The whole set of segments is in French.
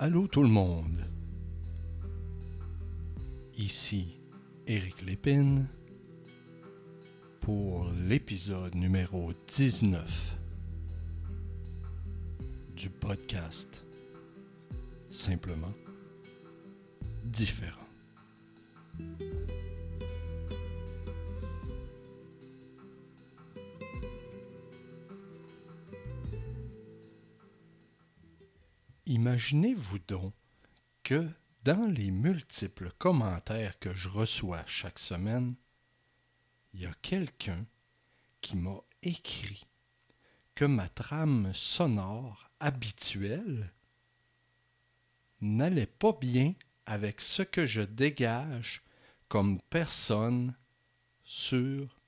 Allô tout le monde. Ici Éric Lépine pour l'épisode numéro 19 du podcast Simplement différent. Imaginez-vous donc que dans les multiples commentaires que je reçois chaque semaine, il y a quelqu'un qui m'a écrit que ma trame sonore habituelle n'allait pas bien avec ce que je dégage comme personne sur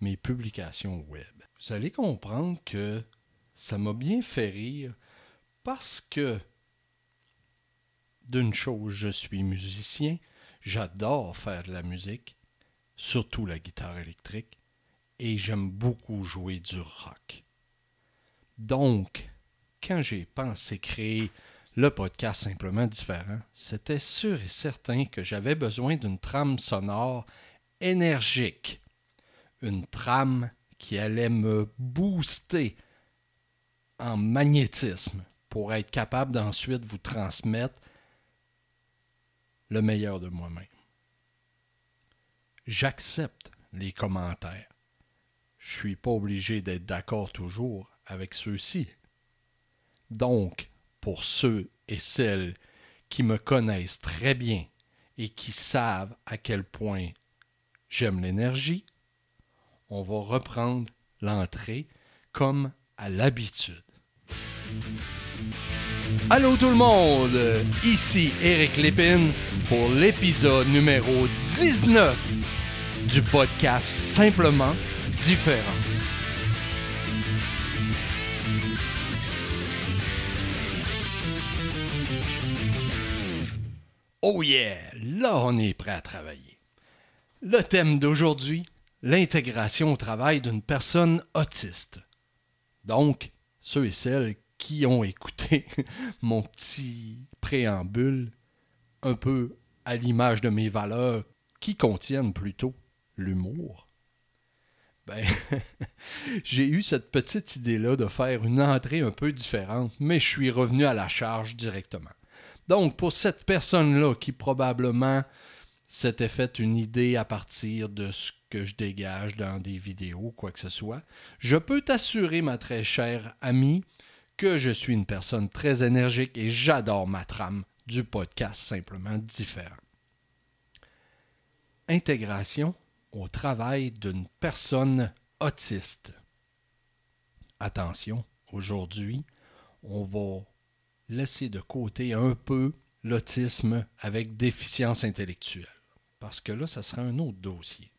mes publications web. Vous allez comprendre que ça m'a bien fait rire parce que d'une chose, je suis musicien, j'adore faire de la musique, surtout la guitare électrique, et j'aime beaucoup jouer du rock. Donc, quand j'ai pensé créer le podcast simplement différent, c'était sûr et certain que j'avais besoin d'une trame sonore énergique, une trame qui allait me booster en magnétisme pour être capable d'ensuite vous transmettre le meilleur de moi-même. J'accepte les commentaires. Je suis pas obligé d'être d'accord toujours avec ceux-ci. Donc, pour ceux et celles qui me connaissent très bien et qui savent à quel point j'aime l'énergie, on va reprendre l'entrée comme à l'habitude. Allô tout le monde, ici Eric Lépine pour l'épisode numéro 19 du podcast Simplement différent. Oh yeah, là on est prêt à travailler. Le thème d'aujourd'hui, l'intégration au travail d'une personne autiste. Donc, ceux et celles qui ont écouté mon petit préambule, un peu à l'image de mes valeurs, qui contiennent plutôt l'humour, ben, j'ai eu cette petite idée-là de faire une entrée un peu différente, mais je suis revenu à la charge directement. Donc, pour cette personne-là qui probablement s'était fait une idée à partir de ce que je dégage dans des vidéos, quoi que ce soit, je peux t'assurer, ma très chère amie, que je suis une personne très énergique et j'adore ma trame du podcast simplement différent. Intégration au travail d'une personne autiste. Attention, aujourd'hui, on va laisser de côté un peu l'autisme avec déficience intellectuelle, parce que là, ça sera un autre dossier.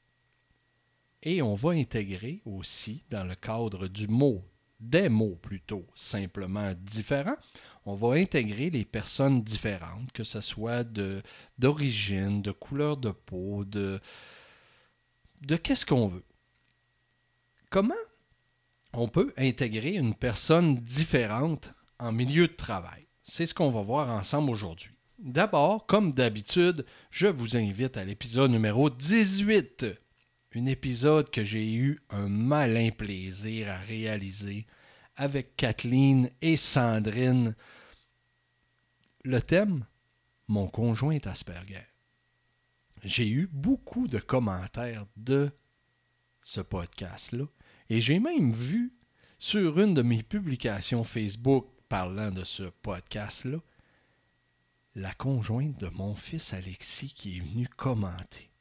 Et on va intégrer aussi, dans le cadre du mot, des mots plutôt simplement différents, on va intégrer les personnes différentes, que ce soit de, d'origine, de couleur de peau, de, de qu'est-ce qu'on veut. Comment on peut intégrer une personne différente en milieu de travail? C'est ce qu'on va voir ensemble aujourd'hui. D'abord, comme d'habitude, je vous invite à l'épisode numéro 18. Un épisode que j'ai eu un malin plaisir à réaliser avec Kathleen et Sandrine. Le thème Mon conjoint Asperger. J'ai eu beaucoup de commentaires de ce podcast-là et j'ai même vu sur une de mes publications Facebook parlant de ce podcast-là la conjointe de mon fils Alexis qui est venue commenter.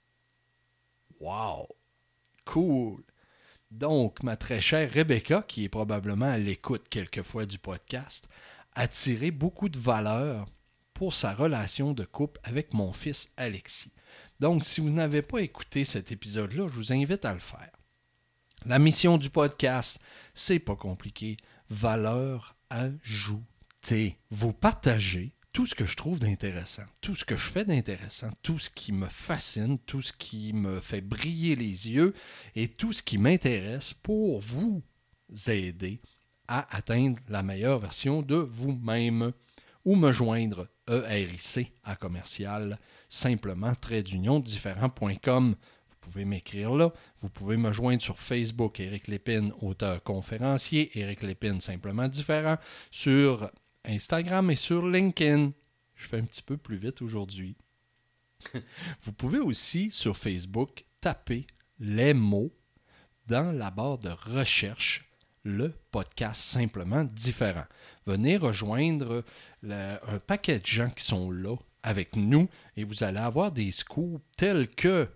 Wow! Cool! Donc, ma très chère Rebecca, qui est probablement à l'écoute quelquefois du podcast, a tiré beaucoup de valeur pour sa relation de couple avec mon fils Alexis. Donc, si vous n'avez pas écouté cet épisode-là, je vous invite à le faire. La mission du podcast, c'est pas compliqué. Valeur ajoutée. Vous partagez tout ce que je trouve d'intéressant, tout ce que je fais d'intéressant, tout ce qui me fascine, tout ce qui me fait briller les yeux et tout ce qui m'intéresse pour vous aider à atteindre la meilleure version de vous-même ou me joindre ERIC à commercial simplement trait d'union différent.com. Vous pouvez m'écrire là. Vous pouvez me joindre sur Facebook, Éric Lépine, auteur conférencier, Éric Lépine, simplement différent, sur Instagram et sur LinkedIn. Je fais un petit peu plus vite aujourd'hui. Vous pouvez aussi sur Facebook taper les mots dans la barre de recherche le podcast simplement différent. Venez rejoindre un paquet de gens qui sont là avec nous et vous allez avoir des scoops tels que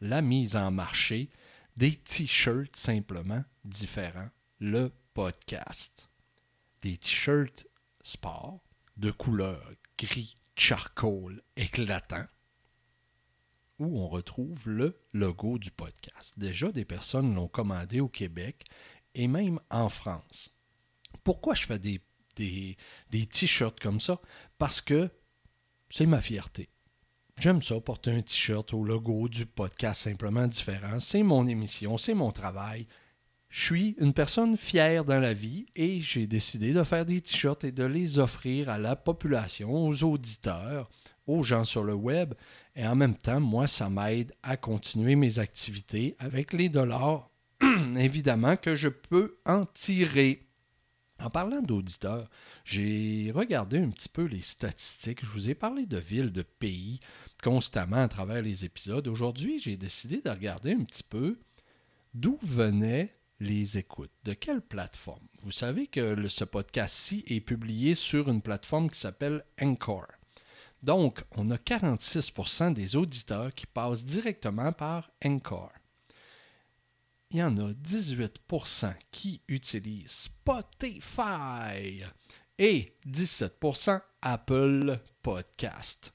la mise en marché, des t-shirts simplement différents, le podcast, des t-shirts sport de couleur gris charcoal éclatant où on retrouve le logo du podcast. Déjà, des personnes l'ont commandé au Québec et même en France. Pourquoi je fais des, des, des t-shirts comme ça? Parce que c'est ma fierté. J'aime ça, porter un t-shirt au logo du podcast simplement différent. C'est mon émission, c'est mon travail. Je suis une personne fière dans la vie et j'ai décidé de faire des t-shirts et de les offrir à la population, aux auditeurs, aux gens sur le web. Et en même temps, moi, ça m'aide à continuer mes activités avec les dollars, évidemment, que je peux en tirer. En parlant d'auditeurs, j'ai regardé un petit peu les statistiques. Je vous ai parlé de villes, de pays constamment à travers les épisodes. Aujourd'hui, j'ai décidé de regarder un petit peu d'où venaient les écoutes, de quelle plateforme? Vous savez que ce podcast-ci est publié sur une plateforme qui s'appelle Encore. Donc, on a 46% des auditeurs qui passent directement par Encore il y en a 18% qui utilisent Spotify et 17% Apple Podcast.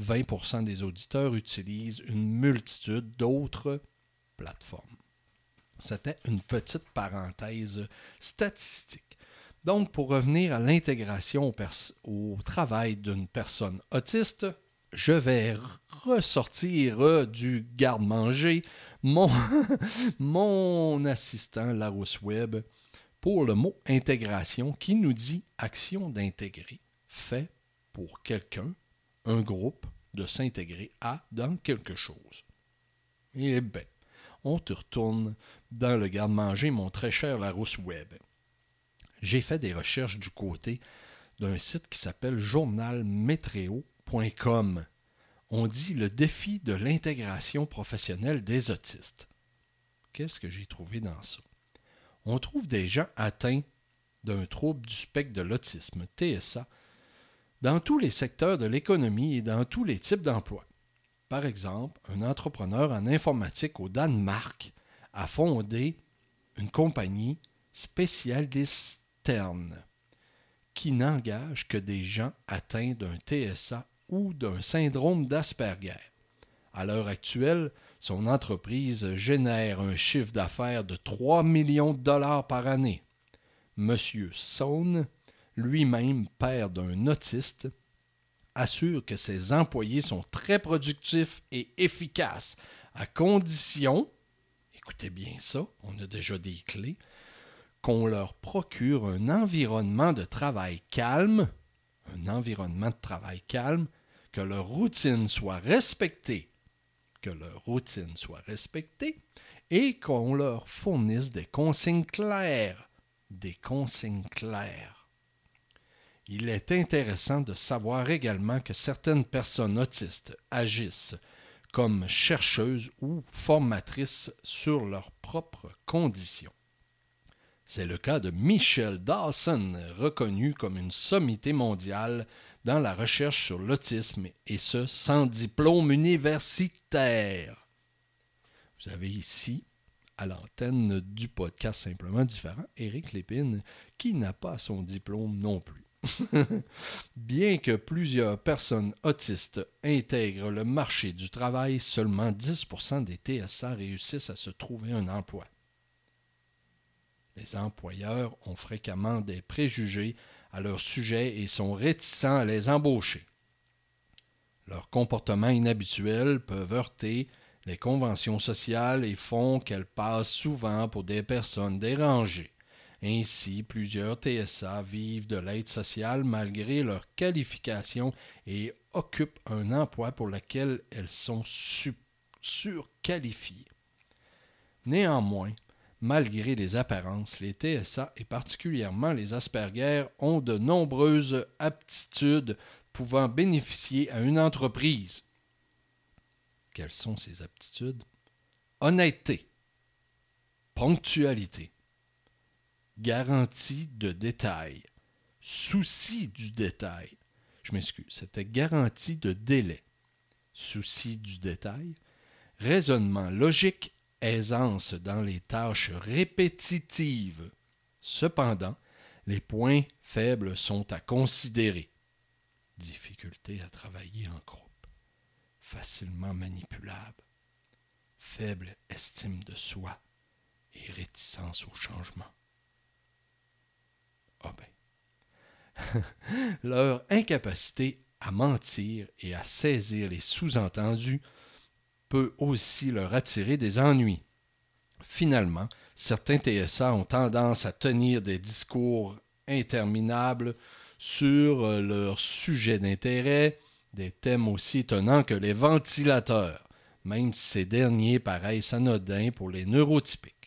20% des auditeurs utilisent une multitude d'autres plateformes. C'était une petite parenthèse statistique. Donc, pour revenir à l'intégration au, travail d'une personne autiste, je vais ressortir du garde-manger mon, mon assistant Larousse Web pour le mot intégration qui nous dit action d'intégrer fait pour quelqu'un, un groupe, de s'intégrer à dans quelque chose. Eh bien, on te retourne dans le garde-manger, mon très cher Larousse Web. J'ai fait des recherches du côté d'un site qui s'appelle journalmetréo.com on dit le défi de l'intégration professionnelle des autistes. Qu'est-ce que j'ai trouvé dans ça? On trouve des gens atteints d'un trouble du spectre de l'autisme, TSA, dans tous les secteurs de l'économie et dans tous les types d'emplois. Par exemple, un entrepreneur en informatique au Danemark a fondé une compagnie spécialiste qui n'engage que des gens atteints d'un TSA ou d'un syndrome d'Asperger. À l'heure actuelle, son entreprise génère un chiffre d'affaires de 3 millions de dollars par année. Monsieur Sohn, lui-même père d'un autiste, assure que ses employés sont très productifs et efficaces, à condition, écoutez bien ça, on a déjà des clés, qu'on leur procure un environnement de travail calme, un environnement de travail calme, que leur routine soit respectée, que leur routine soit respectée et qu'on leur fournisse des consignes claires, des consignes claires. Il est intéressant de savoir également que certaines personnes autistes agissent comme chercheuses ou formatrices sur leurs propres conditions. C'est le cas de Michelle Dawson, reconnue comme une sommité mondiale dans la recherche sur l'autisme, et ce, sans diplôme universitaire. Vous avez ici, à l'antenne du podcast Simplement Différent, Éric Lépine, qui n'a pas son diplôme non plus. Bien que plusieurs personnes autistes intègrent le marché du travail, seulement 10% des TSA réussissent à se trouver un emploi. Les employeurs ont fréquemment des préjugés à leur sujet et sont réticents à les embaucher. Leurs comportements inhabituels peuvent heurter les conventions sociales et font qu'elles passent souvent pour des personnes dérangées, Ainsi, plusieurs TSA vivent de l'aide sociale malgré leur qualification et occupent un emploi pour lequel elles sont surqualifiées. Néanmoins, malgré les apparences, les TSA et particulièrement les Asperger ont de nombreuses aptitudes pouvant bénéficier à une entreprise. Quelles sont ces aptitudes? Honnêteté, ponctualité, garantie de détail, souci du détail. Je m'excuse, c'était garantie de délai, souci du détail, raisonnement logique, aisance dans les tâches répétitives. Cependant, les points faibles sont à considérer. Difficulté à travailler en groupe, facilement manipulable, faible estime de soi et réticence au changement. Ah ben. Leur incapacité à mentir et à saisir les sous-entendus peut aussi leur attirer des ennuis. Finalement, certains TSA ont tendance à tenir des discours interminables sur euh, leurs sujets d'intérêt, des thèmes aussi étonnants que les ventilateurs, même si ces derniers paraissent anodins pour les neurotypiques.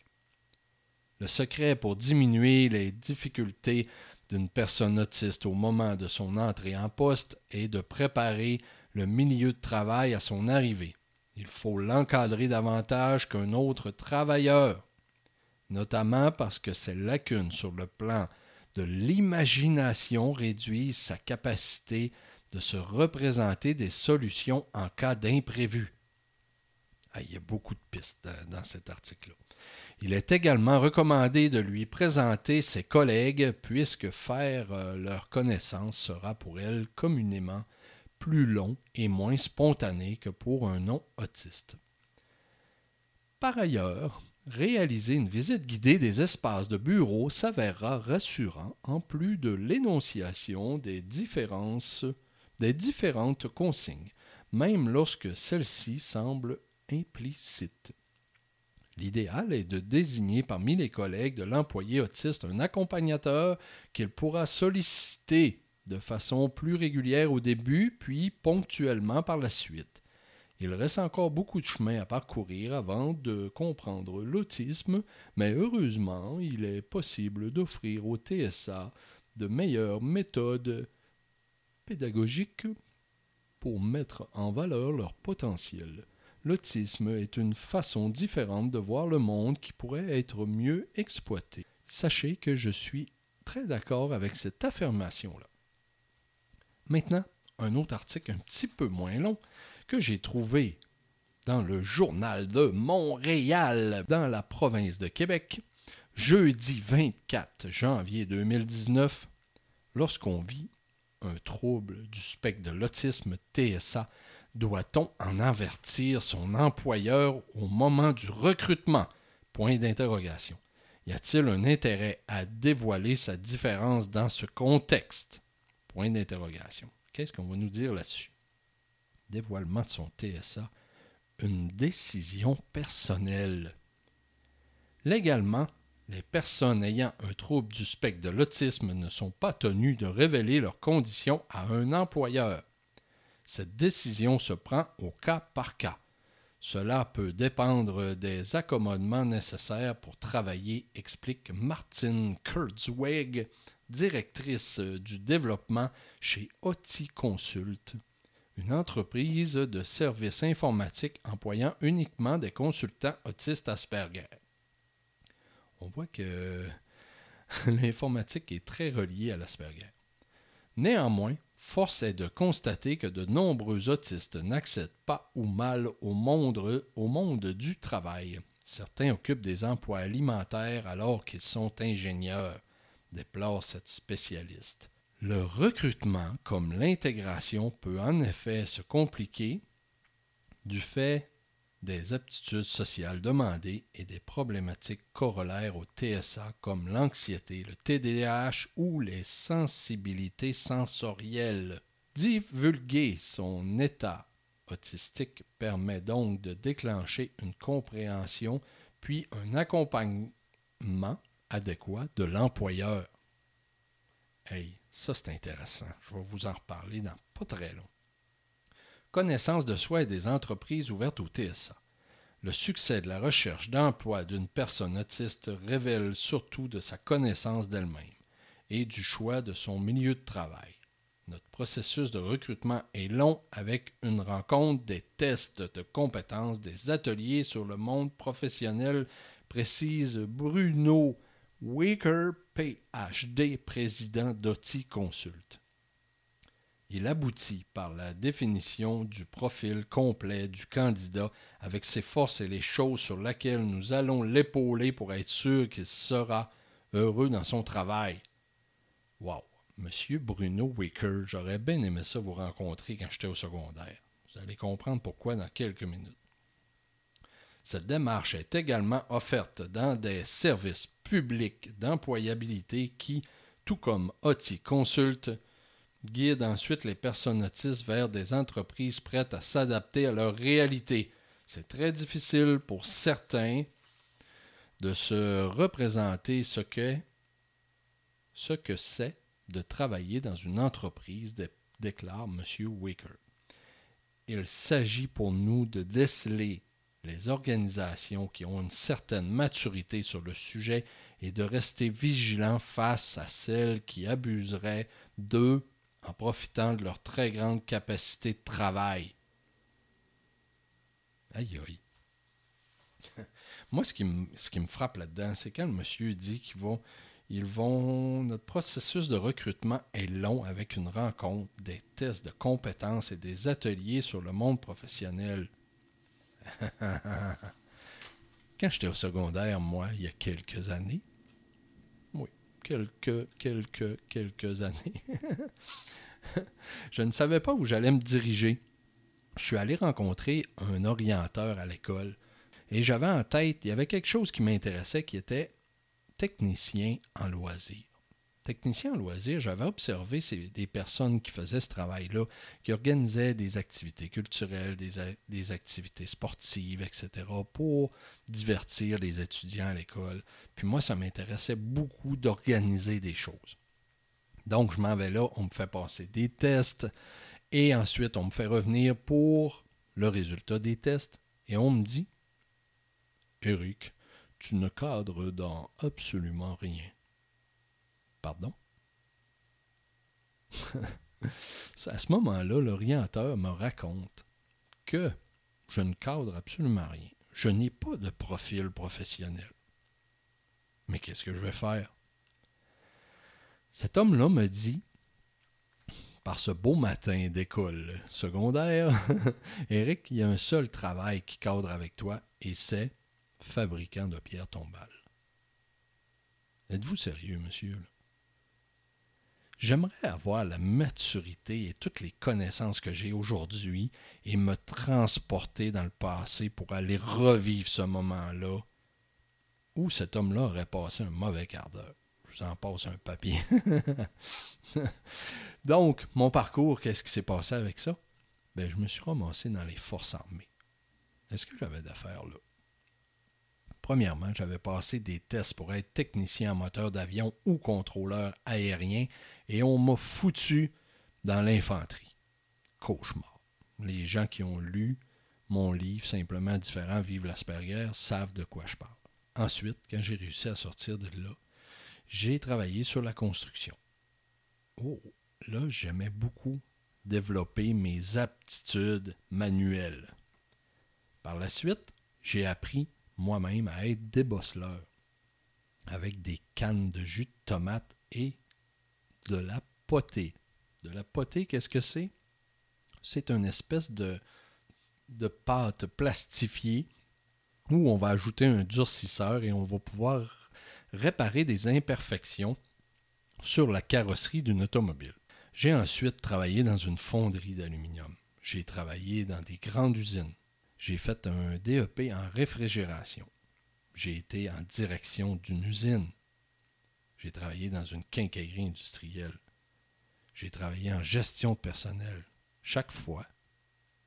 Le secret pour diminuer les difficultés d'une personne autiste au moment de son entrée en poste est de préparer le milieu de travail à son arrivée. Il faut l'encadrer davantage qu'un autre travailleur, notamment parce que ses lacunes sur le plan de l'imagination réduisent sa capacité de se représenter des solutions en cas d'imprévu. Il y a beaucoup de pistes dans, cet article-là. Il est également recommandé de lui présenter ses collègues puisque faire euh, leur connaissance sera pour elle communément plus long et moins spontané que pour un non-autiste. Par ailleurs, réaliser une visite guidée des espaces de bureau s'avérera rassurant en plus de l'énonciation des différences des différentes consignes, même lorsque celles-ci semblent implicites. L'idéal est de désigner parmi les collègues de l'employé autiste un accompagnateur qu'il pourra solliciter de façon plus régulière au début, puis ponctuellement par la suite. Il reste encore beaucoup de chemin à parcourir avant de comprendre l'autisme, mais heureusement, il est possible d'offrir au TSA de meilleures méthodes pédagogiques pour mettre en valeur leur potentiel. L'autisme est une façon différente de voir le monde qui pourrait être mieux exploitée. Sachez que je suis très d'accord avec cette affirmation-là. Maintenant, un autre article un petit peu moins long que j'ai trouvé dans le journal de Montréal, dans la province de Québec, jeudi 24 janvier 2019, lorsqu'on vit un trouble du spectre de l'autisme TSA, doit-on en avertir son employeur au moment du recrutement? Point d'interrogation. Y a-t-il un intérêt à dévoiler sa différence dans ce contexte? Point d'interrogation. Qu'est-ce qu'on va nous dire là-dessus? Dévoilement de son TSA, une décision personnelle. Légalement, les personnes ayant un trouble du spectre de l'autisme ne sont pas tenues de révéler leurs conditions à un employeur. Cette décision se prend au cas par cas. Cela peut dépendre des accommodements nécessaires pour travailler, explique Martin Kurzweg, directrice du développement chez OTI Consult, une entreprise de services informatiques employant uniquement des consultants autistes Asperger. On voit que l'informatique est très reliée à l'Asperger. Néanmoins, force est de constater que de nombreux autistes n'accèdent pas ou mal au monde, du travail. Certains occupent des emplois alimentaires alors qu'ils sont ingénieurs déplore cette spécialiste. Le recrutement comme l'intégration peut en effet se compliquer du fait des aptitudes sociales demandées et des problématiques corollaires au TSA comme l'anxiété, le TDAH ou les sensibilités sensorielles. Divulguer son état autistique permet donc de déclencher une compréhension puis un accompagnement adéquat de l'employeur. Hey, ça c'est intéressant. Je vais vous en reparler dans pas très long. Connaissance de soi et des entreprises ouvertes au TSA. Le succès de la recherche d'emploi d'une personne autiste révèle surtout de sa connaissance d'elle-même et du choix de son milieu de travail. Notre processus de recrutement est long avec une rencontre, des tests de compétences, des ateliers sur le monde professionnel, précise Bruno Waker, PhD, président d'OTI Consult. Il aboutit par la définition du profil complet du candidat avec ses forces et les choses sur lesquelles nous allons l'épauler pour être sûr qu'il sera heureux dans son travail. Wow! Monsieur Bruno Wicker, j'aurais bien aimé ça vous rencontrer quand j'étais au secondaire. Vous allez comprendre pourquoi dans quelques minutes. Cette démarche est également offerte dans des services publics d'employabilité qui, tout comme OTI Consulte, guident ensuite les personnes autistes vers des entreprises prêtes à s'adapter à leur réalité. C'est très difficile pour certains de se représenter ce que ce que c'est de travailler dans une entreprise, déclare M. Waker. Il s'agit pour nous de déceler les organisations qui ont une certaine maturité sur le sujet et de rester vigilants face à celles qui abuseraient d'eux en profitant de leur très grande capacité de travail. Aïe aïe. Moi, ce qui me, ce qui me frappe là-dedans, c'est quand le monsieur dit qu'ils vont ils vont. Notre processus de recrutement est long avec une rencontre, des tests de compétences et des ateliers sur le monde professionnel. Quand j'étais au secondaire, moi, il y a quelques années, quelques, quelques, quelques années, je ne savais pas où j'allais me diriger. Je suis allé rencontrer un orienteur à l'école et j'avais en tête, il y avait quelque chose qui m'intéressait qui était technicien en loisirs. Technicien en loisirs, j'avais observé des personnes qui faisaient ce travail-là, qui organisaient des activités culturelles, des, des, activités sportives, etc., pour divertir les étudiants à l'école. Puis moi, ça m'intéressait beaucoup d'organiser des choses. Donc, je m'en vais là, on me fait passer des tests, et ensuite, on me fait revenir pour le résultat des tests, et on me dit, Eric, tu ne cadres dans absolument rien. Pardon? à ce moment-là, l'orienteur me raconte que je ne cadre absolument rien. Je n'ai pas de profil professionnel. Mais qu'est-ce que je vais faire? Cet homme-là me dit, par ce beau matin d'école secondaire, Eric, il y a un seul travail qui cadre avec toi, et c'est fabricant de pierres tombales. Êtes-vous sérieux, monsieur? J'aimerais avoir la maturité et toutes les connaissances que j'ai aujourd'hui et me transporter dans le passé pour aller revivre ce moment-là où cet homme-là aurait passé un mauvais quart d'heure. Je vous en passe un papier. Donc, mon parcours, qu'est-ce qui s'est passé avec ça? Ben, je me suis ramassé dans les forces armées. Est-ce que j'avais d'affaires là? Premièrement, j'avais passé des tests pour être technicien en moteur d'avion ou contrôleur aérien et on m'a foutu dans l'infanterie. Cauchemar. Les gens qui ont lu mon livre, Simplement différent, Vive l'Asperger, savent de quoi je parle. Ensuite, quand j'ai réussi à sortir de là, j'ai travaillé sur la construction. Oh, là, j'aimais beaucoup développer mes aptitudes manuelles. Par la suite, j'ai appris moi-même à être débosseleur avec des cannes de jus de tomate et de la potée. De la potée, qu'est-ce que c'est? C'est une espèce de, de pâte plastifiée où on va ajouter un durcisseur et on va pouvoir réparer des imperfections sur la carrosserie d'une automobile. J'ai ensuite travaillé dans une fonderie d'aluminium. J'ai travaillé dans des grandes usines. J'ai fait un DEP en réfrigération. J'ai été en direction d'une usine. J'ai travaillé dans une quincaillerie industrielle. J'ai travaillé en gestion de personnel. Chaque fois,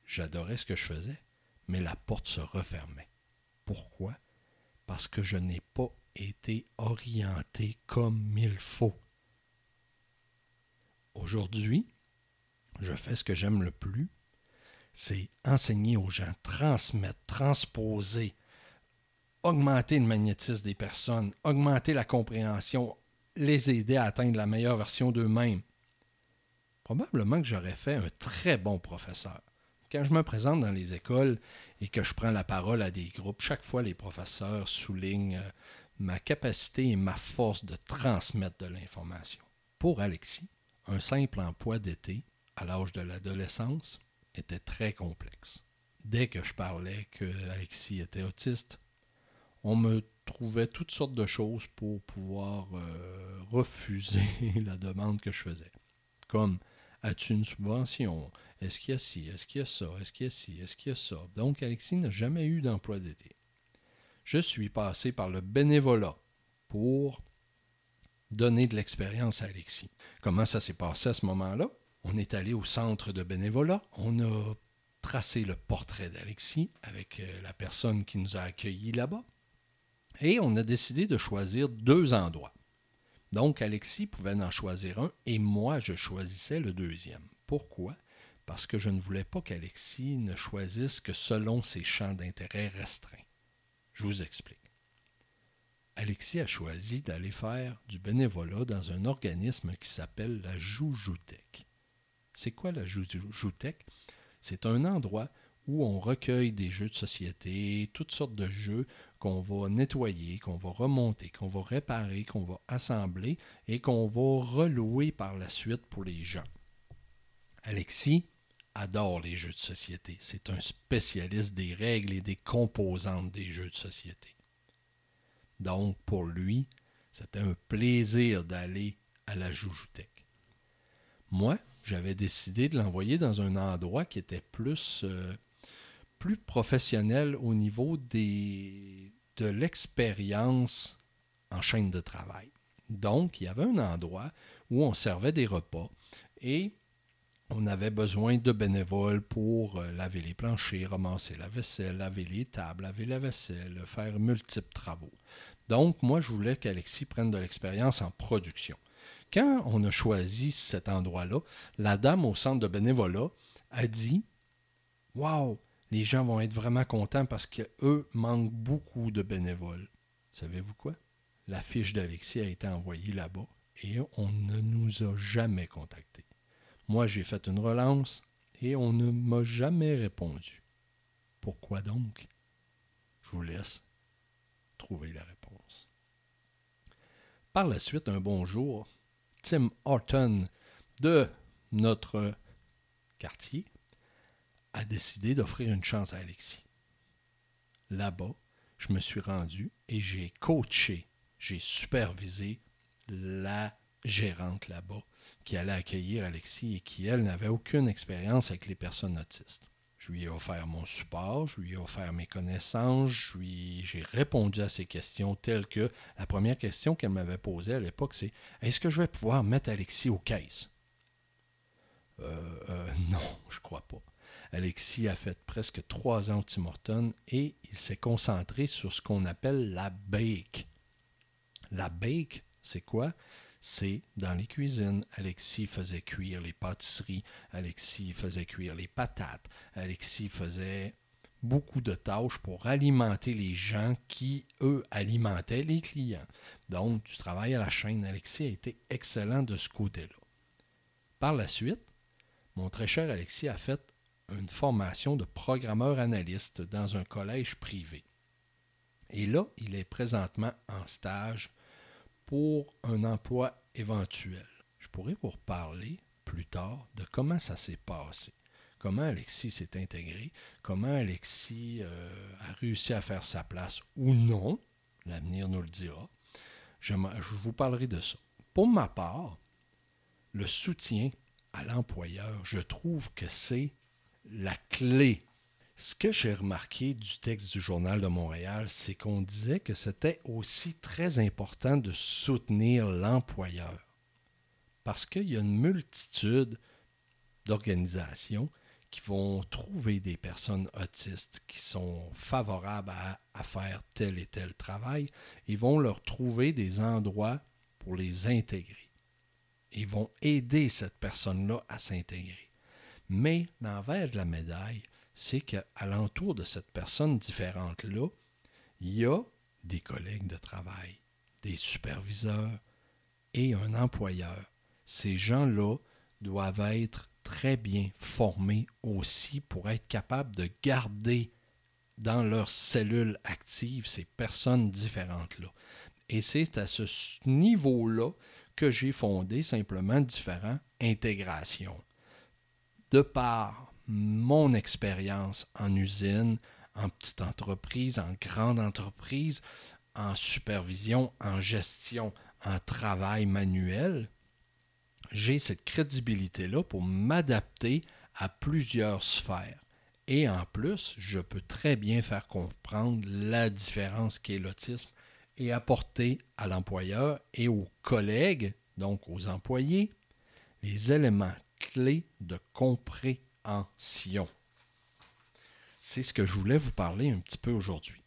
j'adorais ce que je faisais, mais la porte se refermait. Pourquoi? Parce que je n'ai pas été orienté comme il faut. Aujourd'hui, je fais ce que j'aime le plus, c'est enseigner aux gens, transmettre, transposer, augmenter le magnétisme des personnes, augmenter la compréhension, les aider à atteindre la meilleure version d'eux-mêmes. Probablement que j'aurais fait un très bon professeur. Quand je me présente dans les écoles et que je prends la parole à des groupes, chaque fois les professeurs soulignent euh, ma capacité et ma force de transmettre de l'information. Pour Alexis, un simple emploi d'été, à l'âge de l'adolescence, était très complexe. Dès que je parlais que Alexis était autiste, on me trouvait toutes sortes de choses pour pouvoir euh, refuser la demande que je faisais. Comme as-tu une subvention? Est-ce qu'il y a ci? Est-ce qu'il y a ça? Est-ce qu'il y a ci? Est-ce qu'il y a ça? Donc Alexis n'a jamais eu d'emploi d'été. Je suis passé par le bénévolat pour donner de l'expérience à Alexis. Comment ça s'est passé à ce moment-là? On est allé au centre de bénévolat, on a tracé le portrait d'Alexis avec euh, la personne qui nous a accueillis là-bas, et on a décidé de choisir deux endroits. Donc Alexis pouvait en choisir un et moi je choisissais le deuxième. Pourquoi? Parce que je ne voulais pas qu'Alexis ne choisisse que selon ses champs d'intérêt restreints. Je vous explique. Alexis a choisi d'aller faire du bénévolat dans un organisme qui s'appelle la Joujoutec. C'est quoi la Joujoutec? C'est un endroit où on recueille des jeux de société, toutes sortes de jeux qu'on va nettoyer, qu'on va remonter, qu'on va réparer, qu'on va assembler et qu'on va relouer par la suite pour les gens. Alexis adore les jeux de société. C'est un spécialiste des règles et des composantes des jeux de société. Donc, pour lui, c'était un plaisir d'aller à la Joujoutec. Moi, j'avais décidé de l'envoyer dans un endroit qui était plus, euh, plus professionnel au niveau des, de l'expérience en chaîne de travail. Donc, il y avait un endroit où on servait des repas et on avait besoin de bénévoles pour euh, laver les planchers, ramasser la vaisselle, laver les tables, laver la vaisselle, faire multiples travaux. Donc, moi, je voulais qu'Alexis prenne de l'expérience en production. Quand on a choisi cet endroit-là, la dame au centre de bénévolat a dit Waouh, les gens vont être vraiment contents parce qu'eux manquent beaucoup de bénévoles. Savez-vous quoi? La fiche d'Alexis a été envoyée là-bas et on ne nous a jamais contactés. Moi, j'ai fait une relance et on ne m'a jamais répondu. Pourquoi donc? Je vous laisse trouver la réponse. Par la suite, un bonjour, Tim Horton de notre quartier a décidé d'offrir une chance à Alexis. Là-bas, je me suis rendu et j'ai coaché, j'ai supervisé la gérante là-bas qui allait accueillir Alexis et qui, elle, n'avait aucune expérience avec les personnes autistes. Je lui ai offert mon support, je lui ai offert mes connaissances, j'ai répondu à ses questions telles que la première question qu'elle m'avait posée à l'époque, c'est Est-ce que je vais pouvoir mettre Alexis aux caisses euh, euh, Non, je crois pas. Alexis a fait presque trois ans au Tim et il s'est concentré sur ce qu'on appelle la bake. La bake, c'est quoi? C'est dans les cuisines. Alexis faisait cuire les pâtisseries, Alexis faisait cuire les patates, Alexis faisait beaucoup de tâches pour alimenter les gens qui, eux, alimentaient les clients. Donc, du travail à la chaîne, Alexis a été excellent de ce côté-là. Par la suite, mon très cher Alexis a fait une formation de programmeur analyste dans un collège privé. Et là, il est présentement en stage pour un emploi éventuel. Je pourrais vous reparler plus tard de comment ça s'est passé, comment Alexis s'est intégré, comment Alexis euh, a réussi à faire sa place ou non. L'avenir nous le dira. Je, je vous parlerai de ça. Pour ma part, le soutien à l'employeur, je trouve que c'est la clé ce que j'ai remarqué du texte du Journal de Montréal, c'est qu'on disait que c'était aussi très important de soutenir l'employeur. Parce qu'il y a une multitude d'organisations qui vont trouver des personnes autistes qui sont favorables à, faire tel et tel travail. Ils vont leur trouver des endroits pour les intégrer. Ils vont aider cette personne-là à s'intégrer. Mais l'envers de la médaille, c'est qu'à l'entour de cette personne différente-là, il y a des collègues de travail, des superviseurs et un employeur. Ces gens-là doivent être très bien formés aussi pour être capables de garder dans leurs cellules actives ces personnes différentes-là. Et c'est à ce niveau-là que j'ai fondé simplement différentes intégrations. De par mon expérience en usine, en petite entreprise, en grande entreprise, en supervision, en gestion, en travail manuel, j'ai cette crédibilité-là pour m'adapter à plusieurs sphères. Et en plus, je peux très bien faire comprendre la différence qu'est l'autisme et apporter à l'employeur et aux collègues, donc aux employés, les éléments clés de compréhension. C'est ce que je voulais vous parler un petit peu aujourd'hui.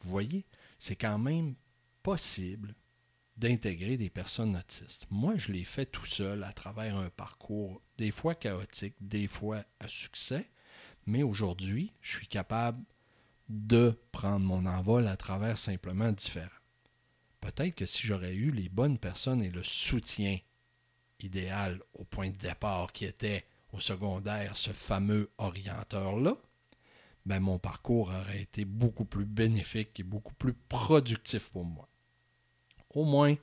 Vous voyez, c'est quand même possible d'intégrer des personnes autistes. Moi, je l'ai fait tout seul à travers un parcours des fois chaotique, des fois à succès, mais aujourd'hui, je suis capable de prendre mon envol à travers simplement différents. Peut-être que si j'aurais eu les bonnes personnes et le soutien idéal au point de départ qui était au secondaire, ce fameux orienteur-là, ben mon parcours aurait été beaucoup plus bénéfique et beaucoup plus productif pour moi. Au moins,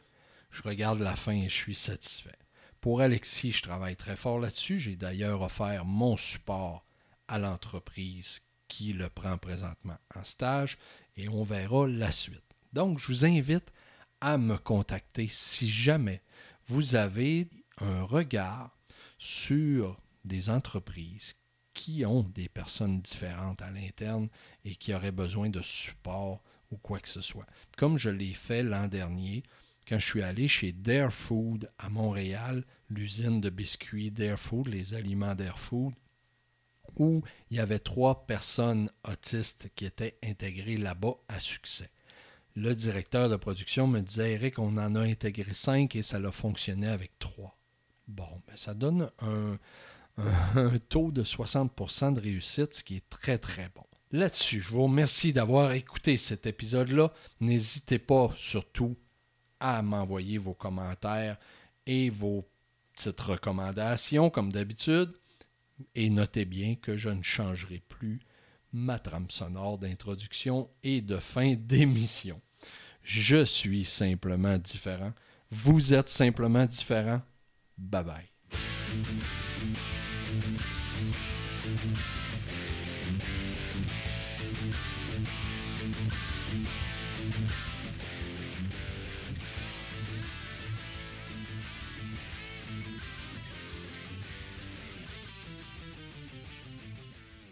je regarde la fin et je suis satisfait. Pour Alexis, je travaille très fort là-dessus. J'ai d'ailleurs offert mon support à l'entreprise qui le prend présentement en stage et on verra la suite. Donc, je vous invite à me contacter si jamais vous avez un regard sur des entreprises qui ont des personnes différentes à l'interne et qui auraient besoin de support ou quoi que ce soit. Comme je l'ai fait l'an dernier, quand je suis allé chez Dare Food à Montréal, l'usine de biscuits Dare Food, les aliments Dare Food, où il y avait trois personnes autistes qui étaient intégrées là-bas à succès. Le directeur de production me disait, Eric, on en a intégré cinq et ça a fonctionné avec trois. Bon, ben ça donne un, un taux de 60% de réussite, ce qui est très très bon. Là-dessus, je vous remercie d'avoir écouté cet épisode-là. N'hésitez pas surtout à m'envoyer vos commentaires et vos petites recommandations comme d'habitude. Et notez bien que je ne changerai plus ma trame sonore d'introduction et de fin d'émission. Je suis simplement différent. Vous êtes simplement différent. Bye bye.